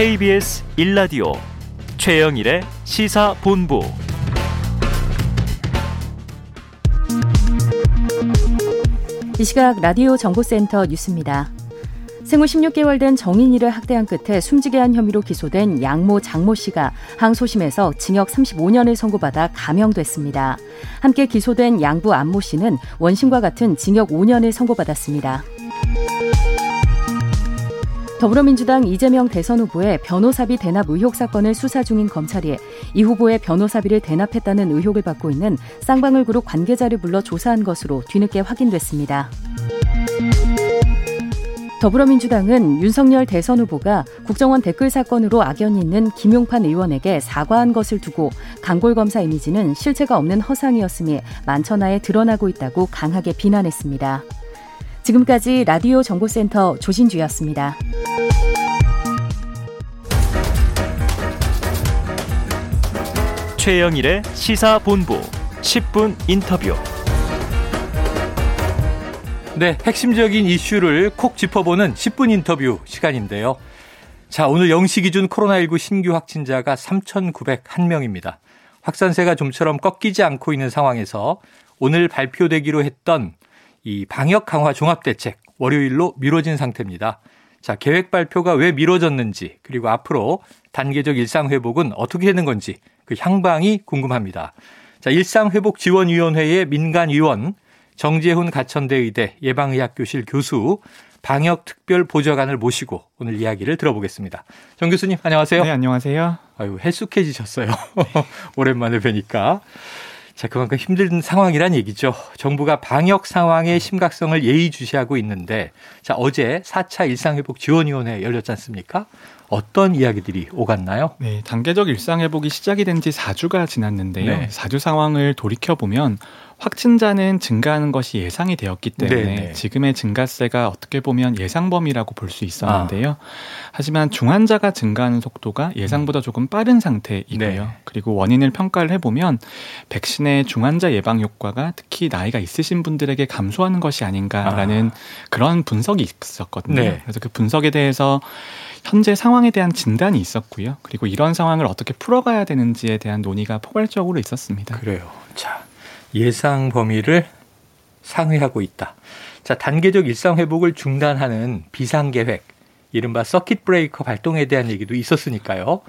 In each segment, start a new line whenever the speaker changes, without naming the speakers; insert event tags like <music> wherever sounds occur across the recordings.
KBS 1라디오 최영일의 시사본부
이 시각 라디오 정보센터 뉴스입니다. 생후 16개월 된 정인이를 학대한 끝에 숨지게 한 혐의로 기소된 양모 장모 씨가 항소심에서 징역 35년을 선고받아 감형됐습니다. 함께 기소된 양부 안모 씨는 원심과 같은 징역 5년을 선고받았습니다. 더불어민주당 이재명 대선 후보의 변호사비 대납 의혹 사건을 수사 중인 검찰이 이 후보의 변호사비를 대납했다는 의혹을 받고 있는 쌍방울 그룹 관계자를 불러 조사한 것으로 뒤늦게 확인됐습니다. 더불어민주당은 윤석열 대선 후보가 국정원 댓글 사건으로 악연이 있는 김용판 의원에게 사과한 것을 두고 강골 검사 이미지는 실체가 없는 허상이었음이 만천하에 드러나고 있다고 강하게 비난했습니다. 지금까지 라디오 정보센터 조진주였습니다.
최영일의 시사본부 10분 인터뷰.
네, 핵심적인 이슈를 콕 짚어보는 10분 인터뷰 시간인데요. 자, 오늘 영시 기준 코로나19 신규 확진자가 3,901명입니다. 확산세가 좀처럼 꺾이지 않고 있는 상황에서 오늘 발표되기로 했던 이 방역 강화 종합 대책 월요일로 미뤄진 상태입니다. 자, 계획 발표가 왜 미뤄졌는지 그리고 앞으로 단계적 일상 회복은 어떻게 되는 건지 그 향방이 궁금합니다. 자, 일상 회복 지원 위원회의 민간 위원 정재훈 가천대 의대 예방의학교실 교수 방역 특별 보좌관을 모시고 오늘 이야기를 들어보겠습니다. 정 교수님 안녕하세요.
네, 안녕하세요.
아유, 헬쑥해지셨어요. <laughs> 오랜만에 뵈니까. 자, 그만큼 힘든 상황이란 얘기죠. 정부가 방역 상황의 심각성을 예의주시하고 있는데, 자, 어제 4차 일상회복 지원위원회 열렸지 않습니까? 어떤 이야기들이 오갔나요?
네, 단계적 일상회복이 시작이 된 지 4주가 지났는데요. 네. 4주 상황을 돌이켜보면 확진자는 증가하는 것이 예상이 되었기 때문에 네네. 네. 지금의 증가세가 어떻게 보면 예상 범위라고 볼 수 있었는데요. 아. 하지만 중환자가 증가하는 속도가 예상보다 조금 빠른 상태이고요. 네. 그리고 원인을 평가를 해보면 백신의 중환자 예방 효과가 특히 나이가 있으신 분들에게 감소하는 것이 아닌가라는 아. 그런 분석이 있었거든요. 네. 그래서 그 분석에 대해서 현재 상황에 대한 진단이 있었고요. 그리고 이런 상황을 어떻게 풀어가야 되는지에 대한 논의가 포괄적으로 있었습니다.
그래요. 자, 예상 범위를 상회하고 있다. 자, 단계적 일상 회복을 중단하는 비상 계획, 이른바 서킷 브레이커 발동에 대한 얘기도 있었으니까요.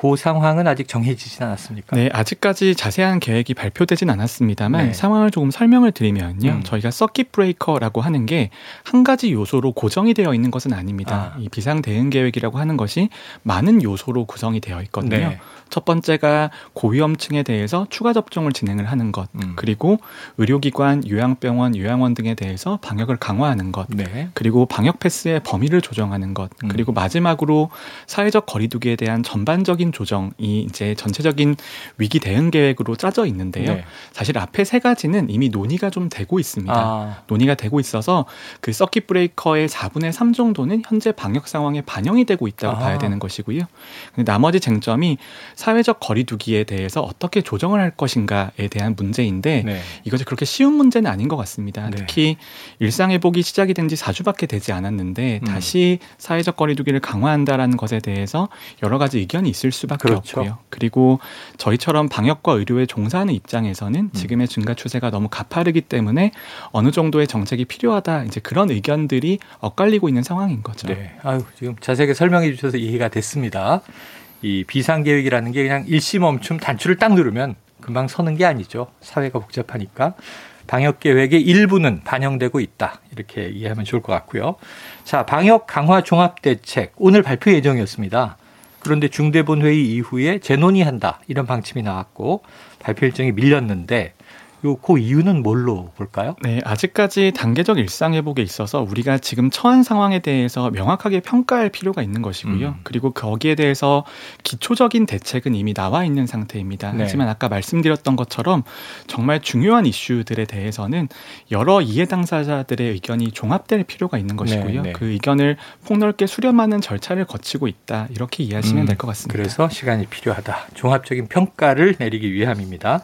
그 상황은 아직 정해지진 않았습니까?
네, 아직까지 자세한 계획이 발표되진 않았습니다만 네. 상황을 조금 설명을 드리면요. 음. 저희가 서킷 브레이커라고 하는 게 한 가지 요소로 고정이 되어 있는 것은 아닙니다. 아. 이 비상 대응 계획이라고 하는 것이 많은 요소로 구성이 되어 있거든요. 네. 첫 번째가 고위험층에 대해서 추가 접종을 진행을 하는 것, 음. 그리고 의료기관, 요양병원, 요양원 등에 대해서 방역을 강화하는 것, 네. 그리고 방역 패스의 범위를 조정하는 것, 음. 그리고 마지막으로 사회적 거리두기에 대한 전반적인 조정이 이제 전체적인 위기 대응 계획으로 짜져 있는데요. 네. 사실 앞에 세 가지는 이미 논의가 좀 되고 있습니다. 아. 논의가 되고 있어서 그 서킷 브레이커의 4분의 3 정도는 현재 방역 상황에 반영이 되고 있다고 아. 봐야 되는 것이고요. 나머지 쟁점이 사회적 거리두기에 대해서 어떻게 조정을 할 것인가에 대한 문제인데 네. 이것이 그렇게 쉬운 문제는 아닌 것 같습니다. 네. 특히 일상 회복이 시작이 된 지 4주밖에 되지 않았는데 음. 다시 사회적 거리두기를 강화한다라는 것에 대해서 여러 가지 의견이 있을 수 밖에 그렇죠. 없고요. 그리고 저희처럼 방역과 의료에 종사하는 입장에서는 음. 지금의 증가 추세가 너무 가파르기 때문에 어느 정도의 정책이 필요하다 이제 그런 의견들이 엇갈리고 있는 상황인 거죠.
네. 아유, 지금 자세하게 설명해 주셔서 이해가 됐습니다. 이 비상 계획이라는 게 그냥 일시 멈춤 단추를 딱 누르면 금방 서는 게 아니죠. 사회가 복잡하니까. 방역 계획의 일부는 반영되고 있다. 이렇게 이해하면 좋을 것 같고요. 자, 방역 강화 종합 대책 오늘 발표 예정이었습니다. 그런데 중대본 회의 이후에 재논의한다. 이런 방침이 나왔고 발표 일정이 밀렸는데 요그 이유는 뭘로 볼까요?
네, 아직까지 단계적 일상 회복에 있어서 우리가 지금 처한 상황에 대해서 명확하게 평가할 필요가 있는 것이고요. 음. 그리고 거기에 대해서 기초적인 대책은 이미 나와 있는 상태입니다. 네. 하지만 아까 말씀드렸던 것처럼 정말 중요한 이슈들에 대해서는 여러 이해 당사자들의 의견이 종합될 필요가 있는 것이고요. 네, 네. 그 의견을 폭넓게 수렴하는 절차를 거치고 있다. 이렇게 이해하시면 음, 될것 같습니다.
그래서 시간이 필요하다. 종합적인 평가를 내리기 위함입니다.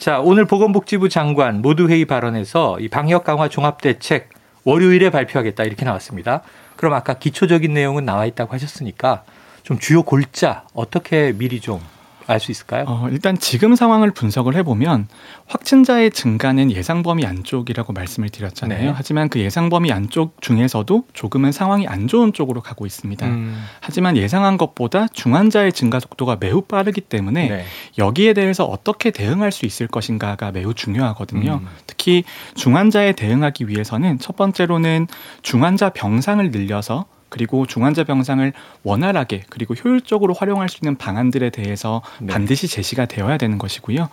자, 오늘 보건복지부 장관 모두회의 발언에서 이 방역 강화 종합대책 월요일에 발표하겠다 이렇게 나왔습니다. 그럼 아까 기초적인 내용은 나와 있다고 하셨으니까 좀 주요 골자 어떻게 미리 좀 알 수 있을까요?
어, 일단 지금 상황을 분석을 해보면 확진자의 증가는 예상 범위 안쪽이라고 말씀을 드렸잖아요. 네. 하지만 그 예상 범위 안쪽 중에서도 조금은 상황이 안 좋은 쪽으로 가고 있습니다. 음. 하지만 예상한 것보다 중환자의 증가 속도가 매우 빠르기 때문에 네. 여기에 대해서 어떻게 대응할 수 있을 것인가가 매우 중요하거든요. 음. 특히 중환자에 대응하기 위해서는 첫 번째로는 중환자 병상을 늘려서 그리고 중환자 병상을 원활하게 그리고 효율적으로 활용할 수 있는 방안들에 대해서 네. 반드시 제시가 되어야 되는 것이고요.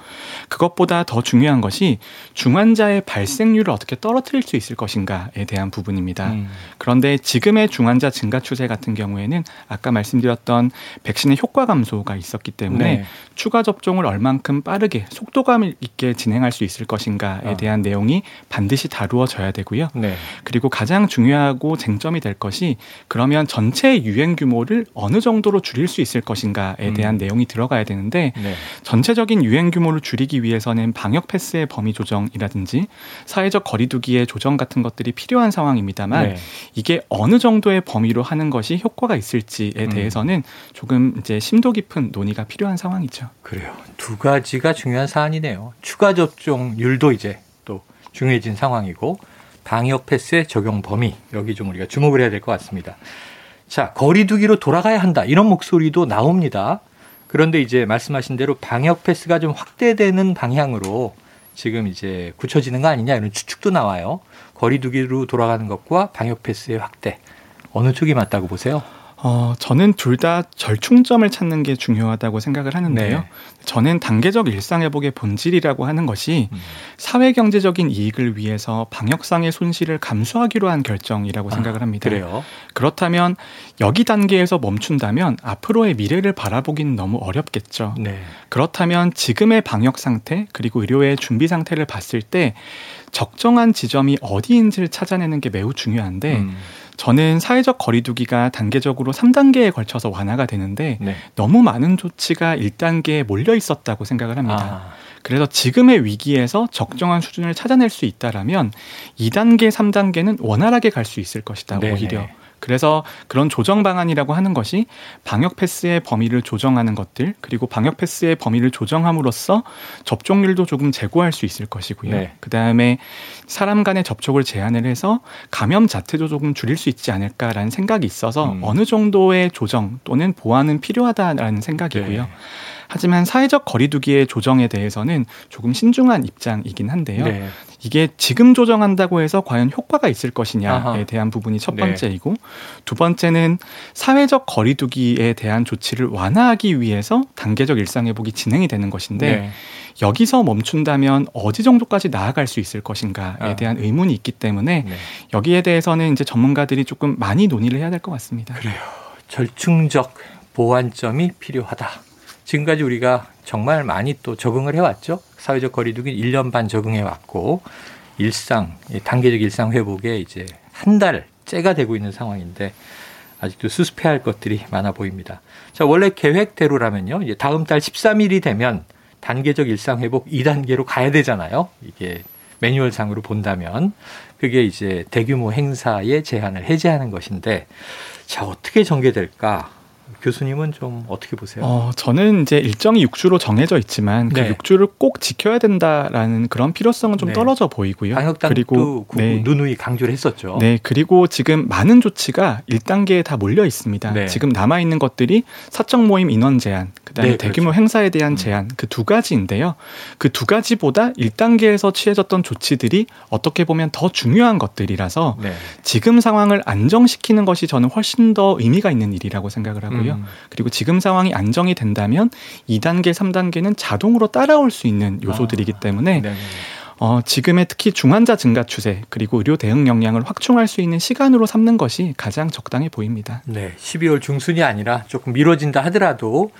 그것보다 더 중요한 것이 중환자의 발생률을 어떻게 떨어뜨릴 수 있을 것인가에 대한 부분입니다. 음. 그런데 지금의 중환자 증가 추세 같은 경우에는 아까 말씀드렸던 백신의 효과 감소가 있었기 때문에 네. 추가 접종을 얼만큼 빠르게 속도감 있게 진행할 수 있을 것인가에 아. 대한 내용이 반드시 다루어져야 되고요. 네. 그리고 가장 중요하고 쟁점이 될 것이 그러면 전체 유행 규모를 어느 정도로 줄일 수 있을 것인가에 음. 대한 음. 내용이 들어가야 되는데 네. 전체적인 유행 규모를 줄이기 위해서는 방역 패스의 범위 조정이라든지 사회적 거리두기의 조정 같은 것들이 필요한 상황입니다만 네. 이게 어느 정도의 범위로 하는 것이 효과가 있을지에 음. 대해서는 조금 이제 심도 깊은 논의가 필요한 상황이죠.
그래요. 두 가지가 중요한 사안이네요. 추가 접종률도 이제 또 중요해진 상황이고 방역 패스의 적용 범위 여기 좀 우리가 주목을 해야 될 것 같습니다. 자, 거리두기로 돌아가야 한다. 이런 목소리도 나옵니다. 그런데 이제 말씀하신 대로 방역 패스가 좀 확대되는 방향으로 지금 이제 굳혀지는 거 아니냐 이런 추측도 나와요. 거리두기로 돌아가는 것과 방역 패스의 확대 어느 쪽이 맞다고 보세요?
어, 저는 둘 다 절충점을 찾는 게 중요하다고 생각을 하는데요. 네. 저는 단계적 일상회복의 본질이라고 하는 것이 음. 사회 경제적인 이익을 위해서 방역상의 손실을 감수하기로 한 결정이라고 아, 생각을 합니다.
그래요?
그렇다면 여기 단계에서 멈춘다면 앞으로의 미래를 바라보기는 너무 어렵겠죠. 네. 그렇다면 지금의 방역 상태 그리고 의료의 준비 상태를 봤을 때 적정한 지점이 어디인지를 찾아내는 게 매우 중요한데 음. 저는 사회적 거리두기가 단계적으로 3단계에 걸쳐서 완화가 되는데 네. 너무 많은 조치가 1단계에 몰려 있었다고 생각을 합니다. 아. 그래서 지금의 위기에서 적정한 수준을 찾아낼 수 있다라면 2단계, 3단계는 원활하게 갈 수 있을 것이다. 네네. 오히려. 그래서 그런 조정 방안이라고 하는 것이 방역 패스의 범위를 조정하는 것들 그리고 방역 패스의 범위를 조정함으로써 접종률도 조금 제고할 수 있을 것이고요. 네. 그다음에 사람 간의 접촉을 제한을 해서 감염 자체도 조금 줄일 수 있지 않을까라는 생각이 있어서 음. 어느 정도의 조정 또는 보완은 필요하다라는 생각이고요. 네. 하지만 사회적 거리두기의 조정에 대해서는 조금 신중한 입장이긴 한데요. 네. 이게 지금 조정한다고 해서 과연 효과가 있을 것이냐에 아하. 대한 부분이 첫 네. 번째이고 네. 두 번째는 사회적 거리두기에 대한 조치를 완화하기 위해서 단계적 일상회복이 진행이 되는 것인데 네. 여기서 멈춘다면 어디 정도까지 나아갈 수 있을 것인가에 아. 대한 의문이 있기 때문에 네. 여기에 대해서는 이제 전문가들이 조금 많이 논의를 해야 될 것 같습니다.
그래요. 절충적 보완점이 필요하다. 지금까지 우리가 정말 많이 또 적응을 해왔죠. 사회적 거리두기 1년 반 적응해 왔고 일상 단계적 일상 회복에 이제 한 달째가 되고 있는 상황인데 아직도 수습해야 할 것들이 많아 보입니다. 자, 원래 계획대로라면요. 이제 다음 달 13일이 되면 단계적 일상 회복 2단계로 가야 되잖아요. 이게 매뉴얼상으로 본다면 그게 이제 대규모 행사의 제한을 해제하는 것인데 자, 어떻게 전개될까? 교수님은 좀 어떻게 보세요?
어, 저는 이제 일정이 6주로 정해져 있지만 그 네. 그 6주를 꼭 지켜야 된다라는 그런 필요성은 좀 네. 떨어져 보이고요.
그리고 네. 누누이 강조를 했었죠.
네, 그리고 지금 많은 조치가 1단계에 다 몰려 있습니다. 네. 지금 남아 있는 것들이 사적 모임 인원 제한, 그다음에 네, 대규모 그렇죠. 행사에 대한 음. 제한 그두 가지인데요. 그 두 가지보다 1단계에서 취해졌던 조치들이 어떻게 보면 더 중요한 것들이라서 네. 지금 상황을 안정시키는 것이 저는 훨씬 더 의미가 있는 일이라고 생각을 하고요. 거고요. 음. 그리고 지금 상황이 안정이 된다면 2단계, 3단계는 자동으로 따라올 수 있는 요소들이기 아, 때문에 아, 어, 지금의 특히 중환자 증가 추세 그리고 의료 대응 역량을 확충할 수 있는 시간으로 삼는 것이 가장 적당해 보입니다.
네, 12월 중순이 아니라 조금 미뤄진다 하더라도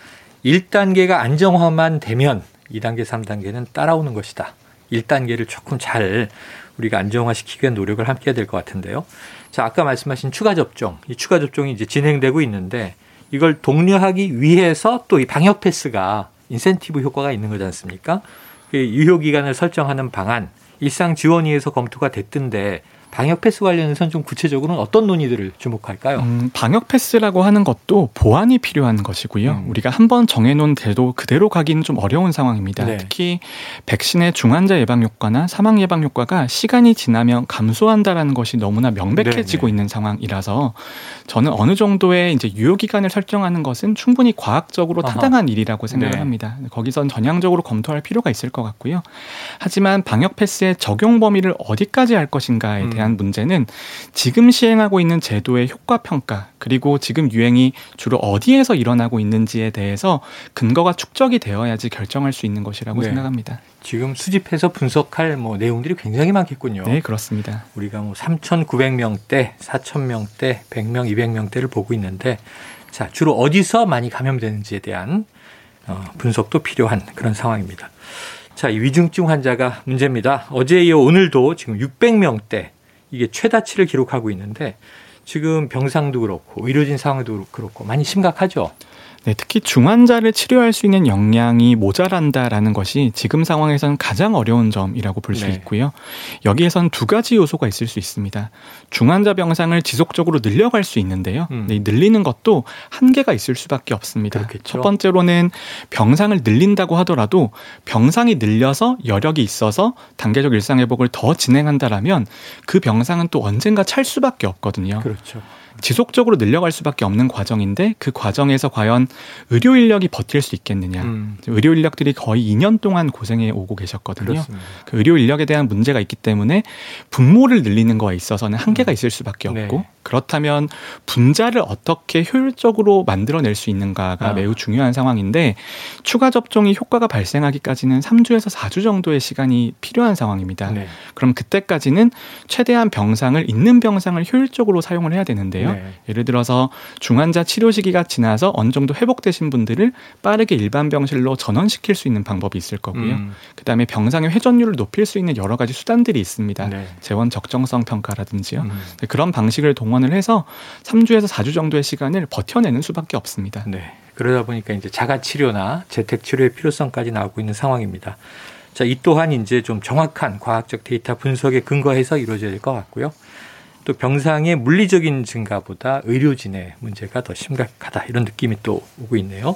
1단계가 안정화만 되면 2단계, 3단계는 따라오는 것이다. 1단계를 조금 잘 우리가 안정화시키기 위한 노력을 함께 해야 될 것 같은데요. 자, 아까 말씀하신 추가 접종, 이 추가 접종이 이제 진행되고 있는데 이걸 독려하기 위해서 또 이 방역 패스가 인센티브 효과가 있는 거지 않습니까? 그 유효 기간을 설정하는 방안 일상 지원위에서 검토가 됐던데 방역 패스 관련해서는 좀 구체적으로는 어떤 논의들을 주목할까요? 음,
방역 패스라고 하는 것도 보완이 필요한 것이고요. 음. 우리가 한번 정해놓은 대로 그대로 가기는 좀 어려운 상황입니다. 네. 특히 백신의 중환자 예방 효과나 사망 예방 효과가 시간이 지나면 감소한다라는 것이 너무나 명백해지고 네, 네. 있는 상황이라서 저는 어느 정도의 이제 유효 기간을 설정하는 것은 충분히 과학적으로 타당한 일이라고 생각을 네. 합니다. 거기선 전향적으로 검토할 필요가 있을 것 같고요. 하지만 방역 패스의 적용 범위를 어디까지 할 것인가에 음. 대한 문제는 지금 시행하고 있는 제도의 효과 평가 그리고 지금 유행이 주로 어디에서 일어나고 있는지에 대해서 근거가 축적이 되어야지 결정할 수 있는 것이라고 네. 생각합니다.
지금 수집해서 분석할 뭐 내용들이 굉장히 많겠군요.
네, 그렇습니다.
우리가 뭐 3,900명대, 4,000명대, 100명, 200명대를 보고 있는데 자, 주로 어디서 많이 감염되는지에 대한 어, 분석도 필요한 그런 상황입니다. 자, 이 위중증 환자가 문제입니다. 어제 이어 오늘도 지금 600명대 이게 최다치를 기록하고 있는데 지금 병상도 그렇고 의료진 상황도 그렇고 많이 심각하죠.
네, 특히 중환자를 치료할 수 있는 역량이 모자란다라는 것이 지금 상황에서는 가장 어려운 점이라고 볼수 네. 있고요. 여기에선 두 가지 요소가 있을 수 있습니다. 중환자 병상을 지속적으로 늘려갈 수 있는데요. 음. 네, 늘리는 것도 한계가 있을 수밖에 없습니다. 그렇겠죠. 첫 번째로는 병상을 늘린다고 하더라도 병상이 늘려서 여력이 있어서 단계적 일상 회복을 더 진행한다라면 그 병상은 또 언젠가 찰 수밖에 없거든요.
그렇죠.
지속적으로 늘려갈 수밖에 없는 과정인데 그 과정에서 과연 의료 인력이 버틸 수 있겠느냐. 음. 의료 인력들이 거의 2년 동안 고생해 오고 계셨거든요. 그 의료 인력에 대한 문제가 있기 때문에 분모를 늘리는 거에 있어서는 한계가 음. 있을 수밖에 없고 네. 그렇다면 분자를 어떻게 효율적으로 만들어낼 수 있는가가 아. 매우 중요한 상황인데 추가 접종이 효과가 발생하기까지는 3주에서 4주 정도의 시간이 필요한 상황입니다. 네. 그럼 그때까지는 최대한 병상을 있는 병상을 효율적으로 사용을 해야 되는데요. 네. 예를 들어서 중환자 치료 시기가 지나서 어느 정도 회복되신 분들을 빠르게 일반 병실로 전원시킬 수 있는 방법이 있을 거고요. 음. 그다음에 병상의 회전율을 높일 수 있는 여러 가지 수단들이 있습니다. 네. 재원 적정성 평가라든지요. 음. 그런 방식을 동원 동원을 해서 3주에서 4주 정도의 시간을 버텨내는 수밖에 없습니다.
네. 그러다 보니까 이제 자가 치료나 재택 치료의 필요성까지 나오고 있는 상황입니다. 자, 이 또한 이제 좀 정확한 과학적 데이터 분석에 근거해서 이루어져야 될 것 같고요. 또 병상의 물리적인 증가보다 의료진의 문제가 더 심각하다 이런 느낌이 또 오고 있네요.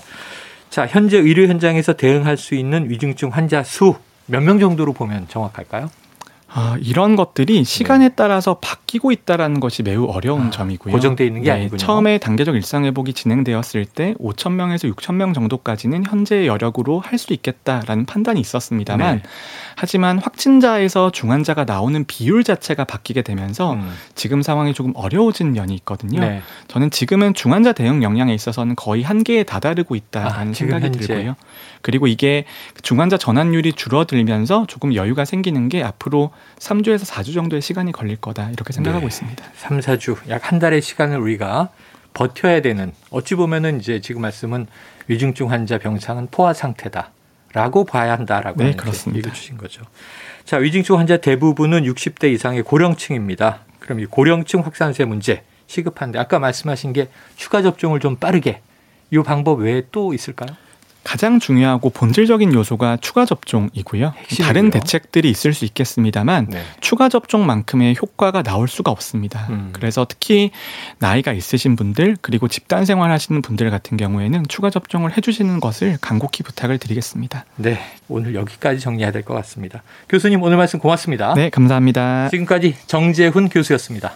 자, 현재 의료 현장에서 대응할 수 있는 위중증 환자 수 몇 명 정도로 보면 정확할까요?
아, 이런 것들이 시간에 네. 따라서 바뀌고 있다라는 것이 매우 어려운 아, 점이고요.
고정돼 있는 게 네, 아니군요.
처음에 단계적 일상 회복이 진행되었을 때 5천 명에서 6천 명 정도까지는 현재의 여력으로 할 수 있겠다라는 판단이 있었습니다만 네. 하지만 확진자에서 중환자가 나오는 비율 자체가 바뀌게 되면서 음. 지금 상황이 조금 어려워진 면이 있거든요. 네. 저는 지금은 중환자 대응 역량에 있어서는 거의 한계에 다다르고 있다라는 아, 생각이 현재. 들고요. 그리고 이게 중환자 전환율이 줄어들면서 조금 여유가 생기는 게 앞으로 3주에서 4주 정도의 시간이 걸릴 거다 이렇게 생각하고 네. 있습니다.
3, 4주 약 한 달의 시간을 우리가 버텨야 되는 어찌 보면은 이제 지금 말씀은 위중증 환자 병상은 포화 상태다 라고 봐야 한다라고
네, 그렇습니다.
얘기 주신 거죠. 자, 위중증 환자 대부분은 60대 이상의 고령층입니다. 그럼 이 고령층 확산세 문제 시급한데 아까 말씀하신 게 추가 접종을 좀 빠르게 이 방법 외에 또 있을까요?
가장 중요하고 본질적인 요소가 추가 접종이고요. 핵심이고요. 다른 대책들이 있을 수 있겠습니다만 네. 추가 접종만큼의 효과가 나올 수가 없습니다. 음. 그래서 특히 나이가 있으신 분들 그리고 집단 생활하시는 분들 같은 경우에는 추가 접종을 해주시는 것을 간곡히 부탁을 드리겠습니다.
네, 오늘 여기까지 정리해야 될 것 같습니다. 교수님 오늘 말씀 고맙습니다.
네, 감사합니다.
지금까지 정재훈 교수였습니다.